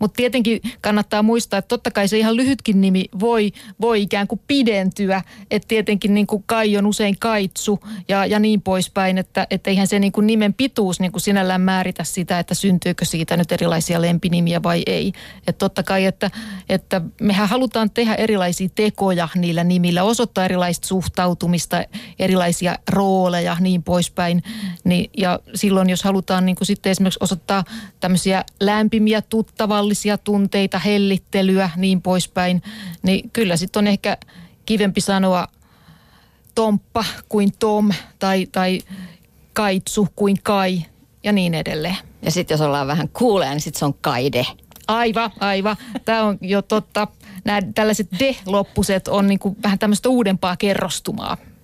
Mutta tietenkin kannattaa muistaa, että totta kai se ihan lyhytkin nimi voi, voi ikään kuin pidentyä. Että tietenkin niin kuin Kai on usein Kaitsu ja, ja niin poispäin, että, että eihän se niin kuin nimen pituus niin kuin sinällään määritä sitä, että syntyykö siitä nyt erilaisia lempinimiä vai ei. Että totta kai, että, että mehän halutaan tehdä erilaisia tekoja niillä nimillä, osoittaa erilaista suhtautumista, erilaisia rooleja, niin poispäin. Niin, ja silloin, jos halutaan niin kuin sitten esimerkiksi osoittaa tämmöisiä lämpimiä, tuttavallisia tunteita, hellittelyä, niin poispäin, niin kyllä sitten on ehkä kivempi sanoa Tomppa kuin Tom tai, tai Kaitsu kuin Kai ja niin edelleen. Ja sitten jos ollaan vähän kuulee, niin sitten se on Kaide. Aiva, aiva. Tämä on jo totta. Nämä tällaiset de-loppuset on niin kuin vähän tämmöistä uudempaa kerrostumaa.